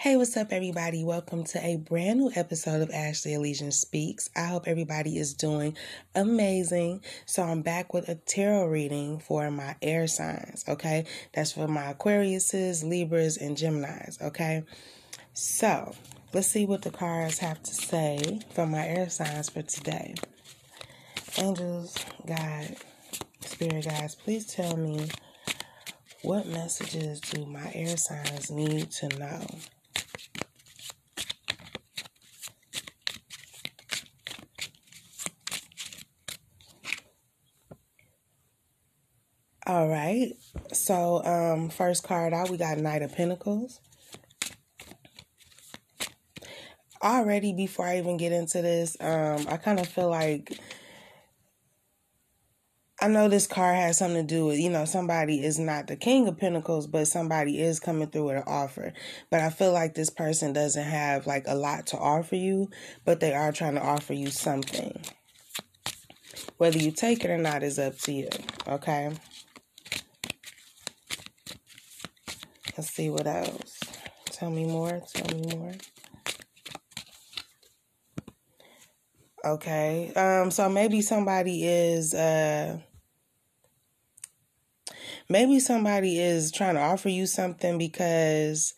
Hey, what's up, everybody? Welcome to a brand new episode of Ashley Elysian Speaks. I hope everybody is doing amazing. So, I'm back with a tarot reading for my air signs, okay? That's for my Aquariuses, Libras, and Geminis, okay? So, let's see what the cards have to say for my air signs for today. Angels, God, Spirit guys, please tell me what messages do my air signs need to know? All right. So, um, first card out, we got Knight of Pentacles. Already, before I even get into this, um, I kind of feel like I know this card has something to do with, you know, somebody is not the king of pentacles, but somebody is coming through with an offer. But I feel like this person doesn't have like a lot to offer you, but they are trying to offer you something. Whether you take it or not is up to you, okay? Let's see what else. Tell me more, tell me more. Okay. Um so maybe somebody is uh maybe somebody is trying to offer you something because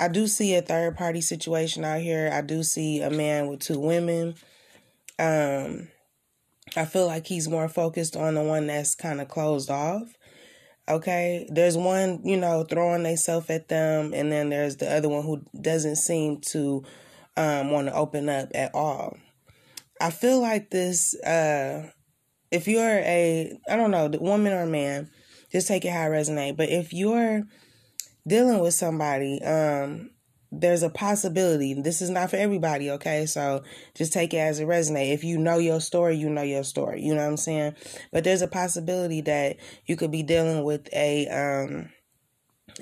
I do see a third party situation out here. I do see a man with two women. Um, I feel like he's more focused on the one that's kind of closed off. Okay, there's one, you know, throwing themselves at them, and then there's the other one who doesn't seem to um, want to open up at all. I feel like this. Uh, if you're a, I don't know, woman or man just take it how it. But if you're dealing with somebody, um, there's a possibility. This is not for everybody, okay? So just take it as it resonate. If you know your story, you know your story. You know what I'm saying? But there's a possibility that you could be dealing with a um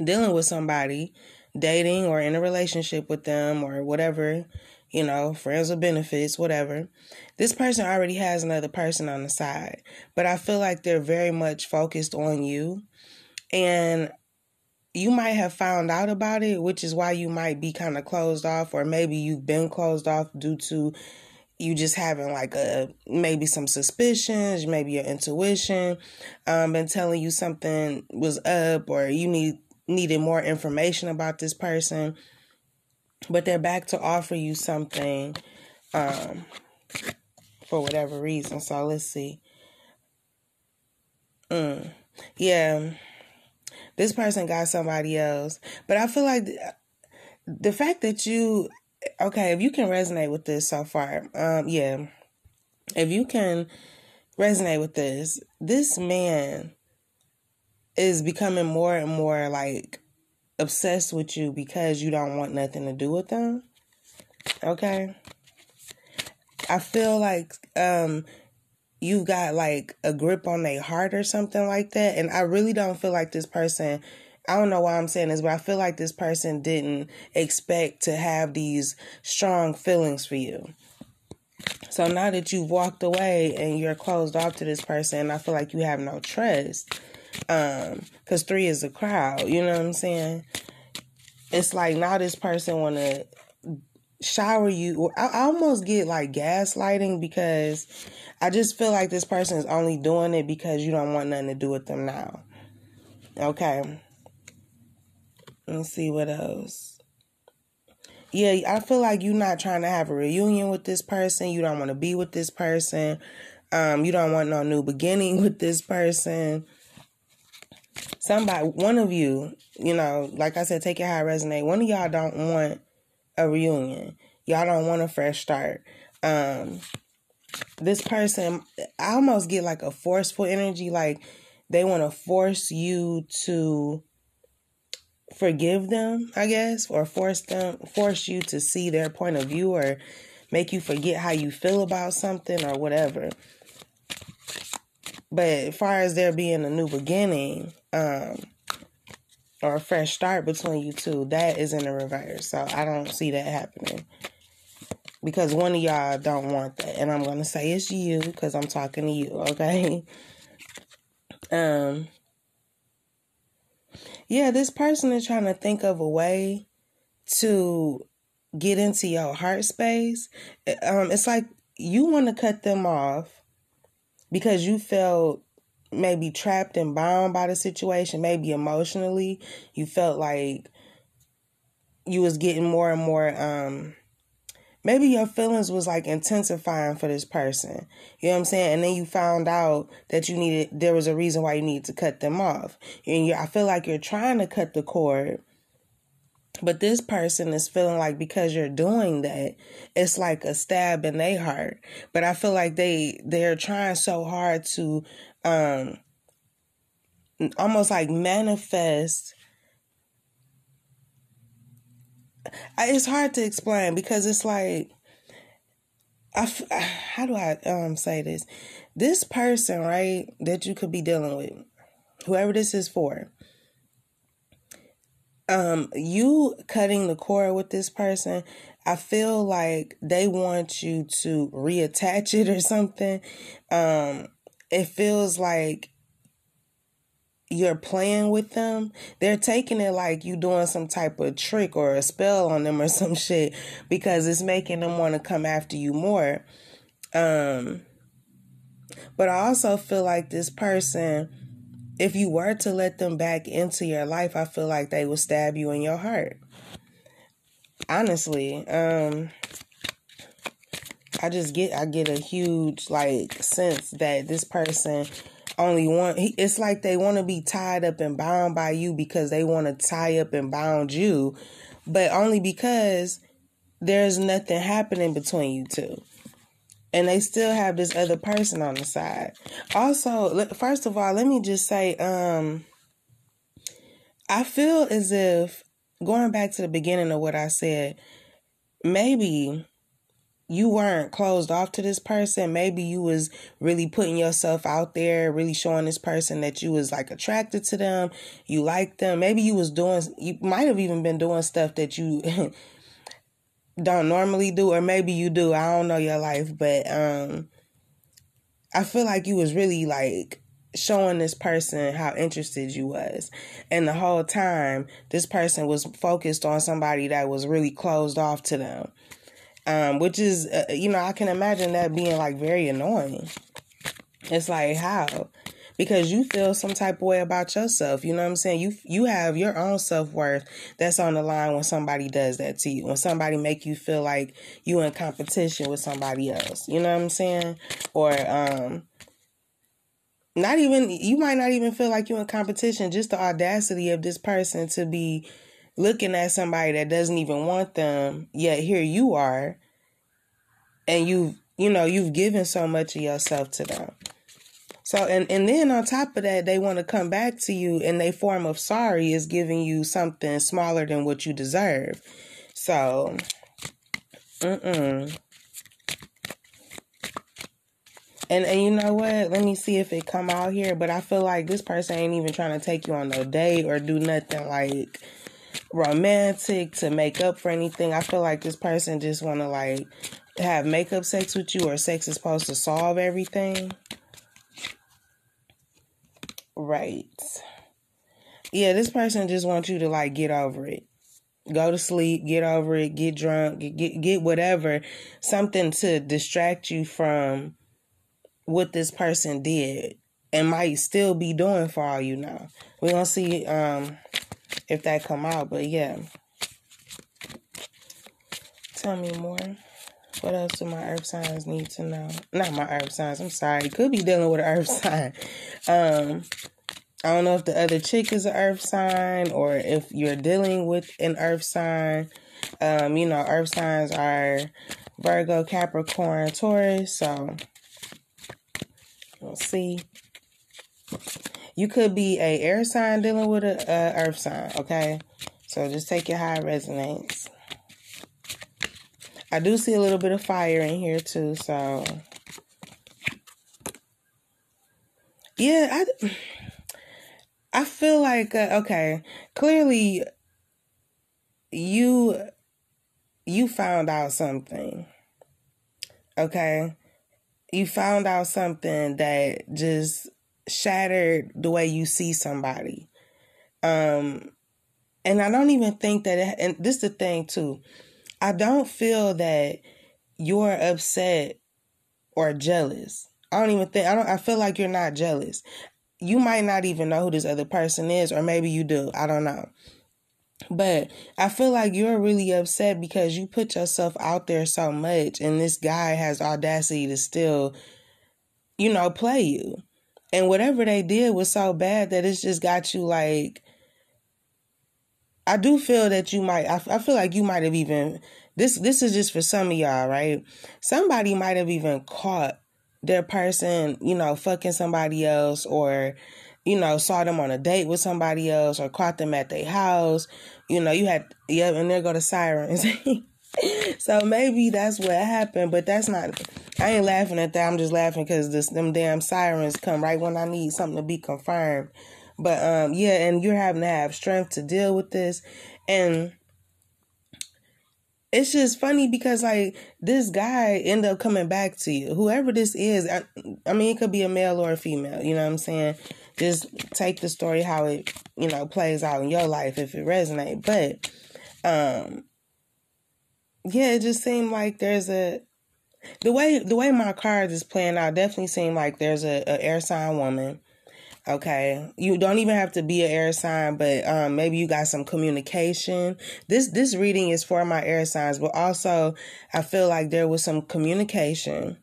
dealing with somebody, dating or in a relationship with them or whatever, you know, friends with benefits, whatever. This person already has another person on the side, but I feel like they're very much focused on you. And you might have found out about it, which is why you might be kind of closed off, or maybe you've been closed off due to you just having like a maybe some suspicions, maybe your intuition um been telling you something was up or you need needed more information about this person but they're back to offer you something um, for whatever reason. So let's see. Mm. Yeah, this person got somebody else, but I feel like the, fact that you okay, if you can resonate with this so far, um, yeah, if you can resonate with this, this man is becoming more and more like obsessed with you because you don't want nothing to do with them. Okay? I feel like um you got like a grip on their heart or something like that and I really don't feel like this person I don't know why I'm saying this, but I feel like this person didn't expect to have these strong feelings for you. So now that you've walked away and you're closed off to this person, I feel like you have no trust um because three is a crowd you know what i'm saying it's like now this person want to shower you I, almost get like gaslighting because i just feel like this person is only doing it because you don't want nothing to do with them now. Okay. Let's see what else. Yeah i feel like you're not trying to have a reunion with this person. You don't want to be with this person. Um, you don't want no new beginning with this person. Somebody, one of you, you know, like I said, take it how it resonate. One of y'all don't want a reunion. Y'all don't want a fresh start. Um, this person, I almost get like a forceful energy, like they want to force you to forgive them, I guess, or force them, force you to see their point of view, or make you forget how you feel about something, or whatever. But as far as there being a new beginning, um, or a fresh start between you two, that is in the reverse. So I don't see that happening. Because one of y'all don't want that. And I'm gonna say it's you because I'm talking to you, okay? Um Yeah, this person is trying to think of a way to get into your heart space, um, it's like you want to cut them off because you felt maybe trapped and bound by the situation, maybe emotionally. You felt like you was getting more and more um maybe your feelings was like intensifying for this person. You know what I'm saying? And then you found out that you needed there was a reason why you needed to cut them off. And you I feel like you're trying to cut the cord. But this person is feeling like because you're doing that, it's like a stab in their heart. But I feel like they they're trying so hard to um almost like manifest it's hard to explain because it's like I, how do I um say this? This person, right, that you could be dealing with, whoever this is for, um, you cutting the cord with this person, I feel like they want you to reattach it or something. Um, it feels like you're playing with them, they're taking it like you doing some type of trick or a spell on them or some shit because it's making them want to come after you more. Um but I also feel like this person if you were to let them back into your life, I feel like they will stab you in your heart. Honestly, um I just get I get a huge like sense that this person only want it's like they want to be tied up and bound by you because they want to tie up and bound you but only because there's nothing happening between you two. And they still have this other person on the side. Also first of all let me just say um i feel as if going back to the beginning of what i said maybe you weren't closed off to this person. Maybe you was really putting yourself out there really showing this person that you was like attracted to them you liked them. Maybe you was doing you might have even been doing stuff that you don't normally do or maybe you do. I don't know your life but um i feel like you was really like showing this person how interested you was. And the whole time this person was focused on somebody that was really closed off to them um, which is, uh, you know, I can imagine that being like very annoying. It's like, how? Because you feel some type of way about yourself. You know what I'm saying? You you have your own self worth that's on the line when somebody does that to you. When somebody make you feel like you in competition with somebody else. You know what I'm saying? Or um not even you might not even feel like you're in competition just the audacity of this person to be looking at somebody that doesn't even want them, yet here you are, and you've you know you've given so much of yourself to them. So and and then on top of that, they want to come back to you, and they form of sorry is giving you something smaller than what you deserve. So, mm mm. And and you know what? Let me see if it come out here. But I feel like this person ain't even trying to take you on no date or do nothing like romantic to make up for anything. I feel like this person just want to like have makeup sex with you or sex is supposed to solve everything. Right. Yeah, this person just wants you to like get over it. Go to sleep, get over it, get drunk, get get, whatever, something to distract you from what this person did and might still be doing for all you know. We're gonna see um if that come out. But yeah. Tell me more. What else do my earth signs need to know? Not my earth signs, I'm sorry. Could be dealing with an earth sign. Um I don't know if the other chick is an earth sign or if you're dealing with an earth sign. Um, you know, earth signs are Virgo, Capricorn, Taurus, so we'll see. You could be a air sign dealing with a, a earth sign, okay? So just take how it resonates. I do see a little bit of fire in here too, so yeah, I I feel like uh, okay, clearly you you found out something. Okay? You found out something that just shattered the way you see somebody. Um, and I don't even think that. It, and this is the thing too. I don't feel that you're upset or jealous. I don't even think I don't I feel like you're not jealous. You might not even know who this other person is or maybe you do. I don't know. But I feel like you're really upset because you put yourself out there so much and this guy has audacity to still you know play you. And whatever they did was so bad that it's just got you like I do feel that you might I, I feel like you might have even this this is just for some of y'all, right? Somebody might have even caught their person, you know, fucking somebody else or you know, saw them on a date with somebody else or caught them at their house. You know, you had yeah, and there go the sirens. so maybe that's what happened, but that's not I ain't laughing at that. I'm just laughing because this them damn sirens come right when I need something to be confirmed. But um yeah, and you're having to have strength to deal with this. And it's just funny because like this guy end up coming back to you whoever this is I, I, mean it could be a male or a female you know what i'm saying just take the story how it you know plays out in your life if it resonates but um yeah it just seemed like there's a the way the way my cards is playing out definitely seemed like there's a, a air sign woman Okay. You don't even have to be an air sign, but um, maybe you got some communication. This this reading is for my air signs, but also I feel like there was some communication.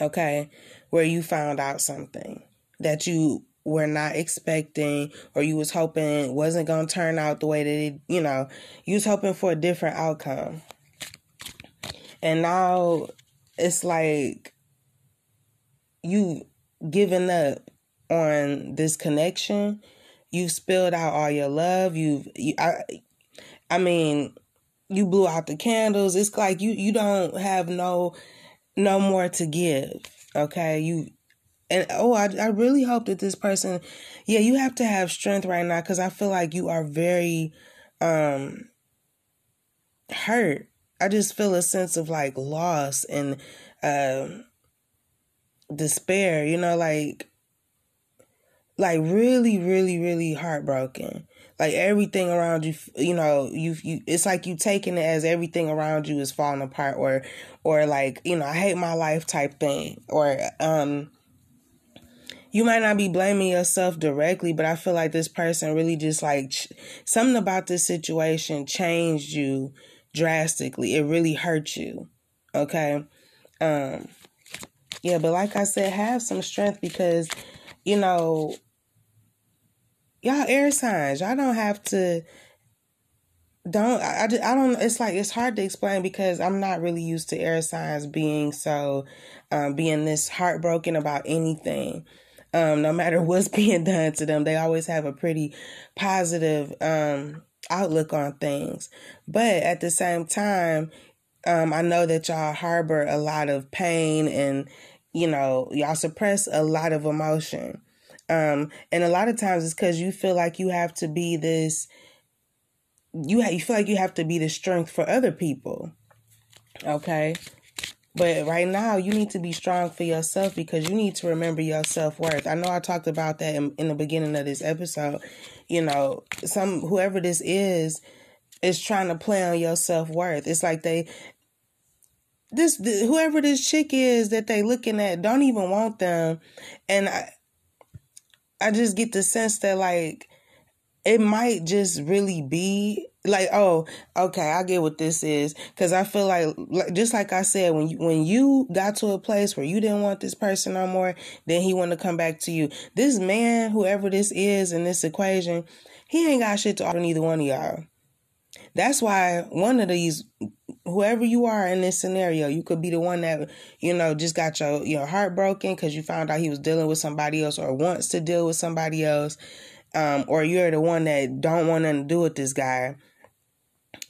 Okay, where you found out something that you were not expecting or you was hoping wasn't going to turn out the way that it, you know, you was hoping for a different outcome. And now it's like you giving up on this connection. You've spilled out all your love. You've, you, I, I mean, you blew out the candles. It's like you, you don't have no, no more to give. Okay, you, and oh, I, I really hope that this person, yeah, you have to have strength right now because I feel like you are very, um, hurt. I just feel a sense of like loss and, uh, despair. You know, like like really, really, really heartbroken. Like everything around you, you know, you you it's like you taking it as everything around you is falling apart or or like, you know, I hate my life type thing or um you might not be blaming yourself directly, but I feel like this person really just like ch- something about this situation changed you drastically. It really hurt you. Okay? Um yeah, but like I said, have some strength because you know, y'all air signs. Y'all don't have to. Don't I, I, don't it's like it's hard to explain because I'm not really used to air signs being so um being this heartbroken about anything um no matter what's being done to them they always have a pretty positive um outlook on things but at the same time um I know that y'all harbor a lot of pain and you know y'all suppress a lot of emotion um, and a lot of times it's because you feel like you have to be this, you, ha- you feel like you have to be the strength for other people. Okay. But right now, you need to be strong for yourself because you need to remember your self worth. I know I talked about that in, in the beginning of this episode. You know, some whoever this is is trying to play on your self worth. It's like they this whoever this chick is that they looking at don't even want them, and I, I just get the sense that like it might just really be like oh okay i get what this is. Because i feel like, like just like i said when you when you got to a place where you didn't want this person no more then he wanted to come back to you. This man whoever this is in this equation he ain't got shit to offer neither one of y'all. That's why one of these whoever you are in this scenario, you could be the one that, you know, just got your, your heart broken because you found out he was dealing with somebody else or wants to deal with somebody else. Um, or you're the one that don't want nothing to do with this guy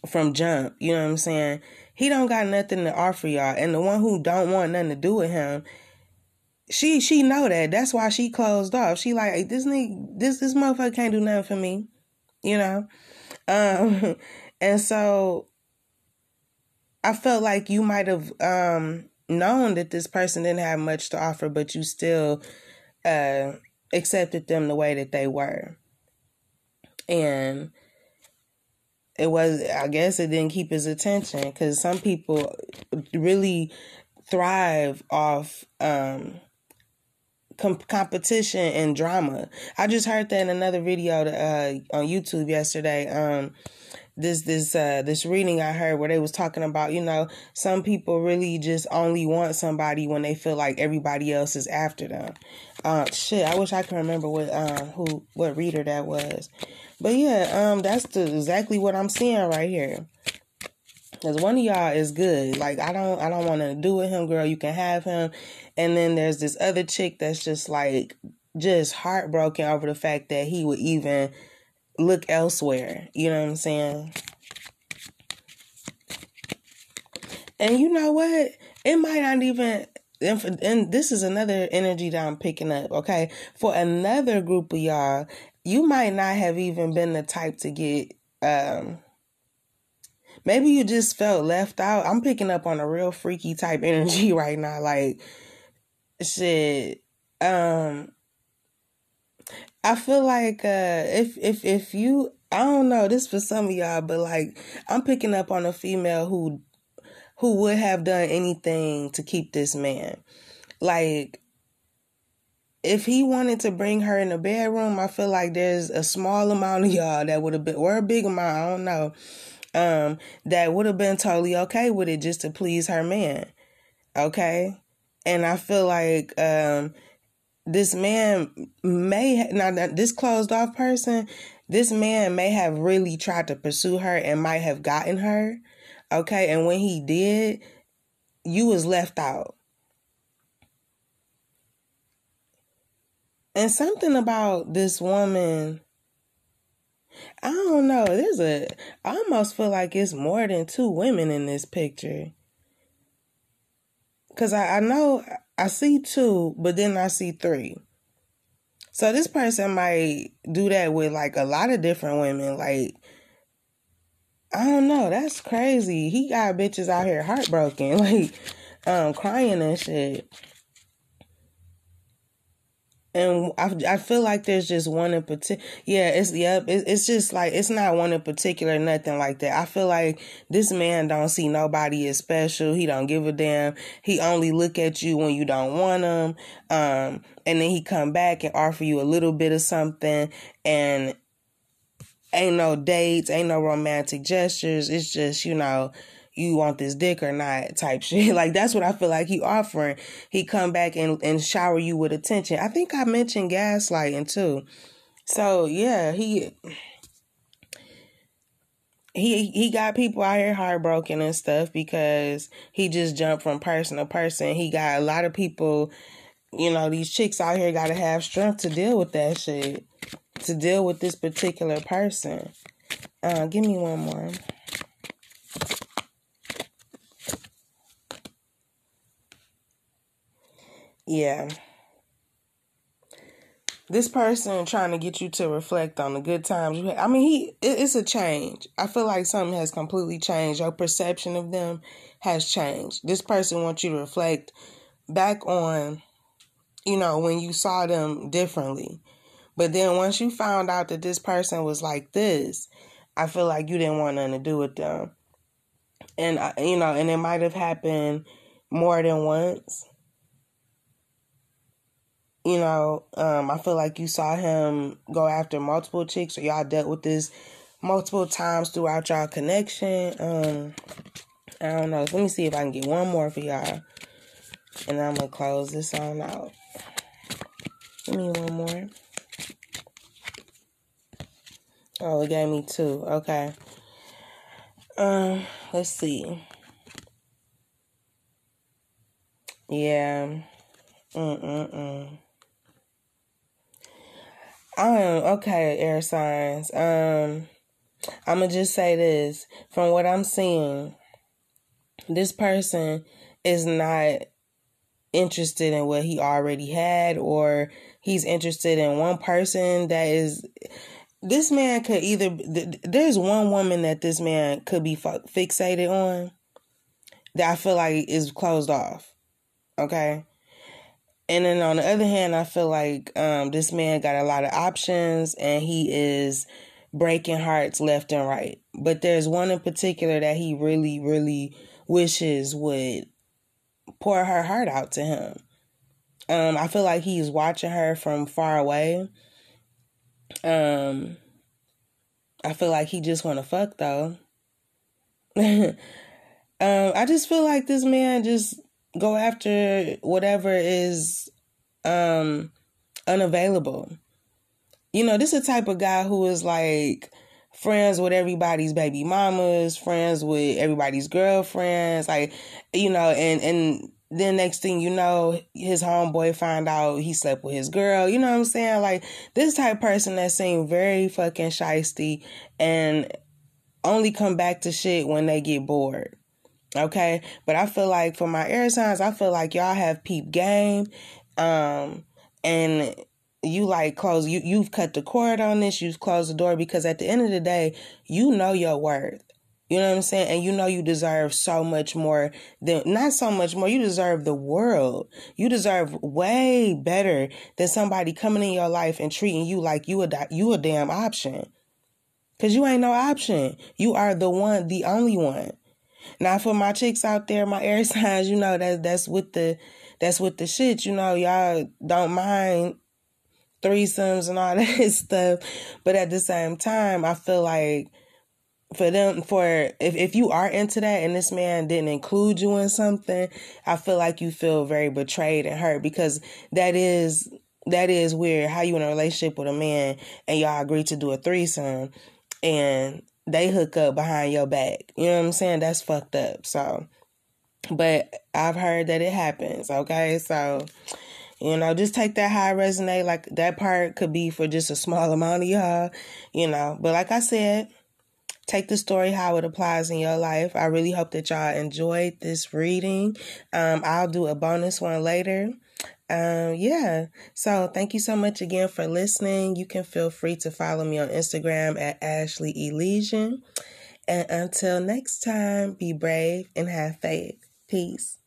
from jump. You know what I'm saying? He don't got nothing to offer y'all. And the one who don't want nothing to do with him, she she know that. That's why she closed off. She like this nigga, this this motherfucker can't do nothing for me. You know? Um and so I felt like you might have um, known that this person didn't have much to offer, but you still uh, accepted them the way that they were. And it was i guess it didn't keep his attention because some people really thrive off um com- competition and drama i just heard that in another video uh, on youtube yesterday um this this uh this reading I heard where they was talking about, you know, some people really just only want somebody when they feel like everybody else is after them. Uh shit, I wish I could remember what um who what reader that was. But yeah, um that's the, exactly what I'm seeing right here. Cause one of y'all is good. Like I don't I don't want to do with him, girl. You can have him. And then there's this other chick that's just like just heartbroken over the fact that he would even look elsewhere. You know what I'm saying? And you know what? It might not even and, and this is another energy that I'm picking up, okay? For another group of y'all, you might not have even been the type to get um maybe you just felt left out. I'm picking up on a real freaky type energy right now like shit um I feel like uh, if if if you I don't know this for some of y'all, but like I'm picking up on a female who who would have done anything to keep this man. Like if he wanted to bring her in the bedroom, I feel like there's a small amount of y'all that would have been or a big amount, I don't know, um, that would have been totally okay with it just to please her man. Okay? And I feel like um this man may now this closed off person this man may have really tried to pursue her and might have gotten her okay? And when he did you was left out. And something about this woman i don't know there's a i almost feel like it's more than two women in this picture. Because I, I know I see two, but then I see three. So this person might do that with like a lot of different women. Like, I don't know. That's crazy. He got bitches out here heartbroken, like, um, crying and shit and I, I feel like there's just one in particular. Yeah, it's yep. It, it's just like it's not one in particular, nothing like that. I feel like this man don't see nobody as special. He don't give a damn. He only look at you when you don't want him. Um, and then he come back and offer you a little bit of something, and ain't no dates, ain't no romantic gestures. It's just you know you want this dick or not type shit. Like that's what I feel like he offering. He come back and, and shower you with attention. I think I mentioned gaslighting too. So yeah, he he he got people out here heartbroken and stuff because he just jumped from person to person. He got a lot of people, you know, these chicks out here gotta have strength to deal with that shit. To deal with this particular person. Uh give me one more. Yeah. This person trying to get you to reflect on the good times you had. I mean, he it, it's a change. I feel like something has completely changed. Your perception of them has changed. This person wants you to reflect back on, you know, when you saw them differently. But then once you found out that this person was like this, I feel like you didn't want nothing to do with them. And, uh, you know, and it might have happened more than once you know, um, I feel like you saw him go after multiple chicks, or y'all dealt with this multiple times throughout y'all connection. Um, I don't know. Let me see if I can get one more for y'all, and I'm gonna close this on out. Give me one more. Oh, it gave me two. Okay. Um, let's see. Yeah. Mm mm mm. Um, okay, air signs. Um, I'm gonna just say this from what I'm seeing, this person is not interested in what he already had, or he's interested in one person that is. This man could either. There's one woman that this man could be fixated on that I feel like is closed off. Okay. And then on the other hand, I feel like um, this man got a lot of options and he is breaking hearts left and right. But there's one in particular that he really, really wishes would pour her heart out to him. Um, I feel like he's watching her from far away. Um, I feel like he just want to fuck though. um, I just feel like this man just go after whatever is um unavailable. You know, this is the type of guy who is like friends with everybody's baby mamas, friends with everybody's girlfriends, like you know, and and then next thing you know, his homeboy find out he slept with his girl. You know what I'm saying? Like this type person that seem very fucking shisty and only come back to shit when they get bored. Okay, but I feel like for my air signs, I feel like y'all have peep game, um, and you like close you you've cut the cord on this you've closed the door because at the end of the day you know your worth. You know what i'm saying? And you know you deserve so much more than not so much more you deserve the world. You deserve way better than somebody coming in your life and treating you like you a you a damn option. Because you ain't no option. You are the one the only one now for my chicks out there my air signs you know that that's with the that's with the shit you know y'all don't mind threesomes and all that stuff. But at the same time, I feel like for them for if, if you are into that and this man didn't include you in something, I feel like you feel very betrayed and hurt because that is that is weird how you in a relationship with a man and y'all agree to do a threesome and they hook up behind your back. You know what I'm saying? That's fucked up. So but I've heard that it happens, okay? So you know, just take that high resonate. Like that part could be for just a small amount of y'all, you know. But like I said, take the story how it applies in your life. I really hope that y'all enjoyed this reading. Um, I'll do a bonus one later. Um, yeah. So thank you so much again for listening. You can feel free to follow me on Instagram at Ashley Elysian. And until next time, be brave and have faith. Peace.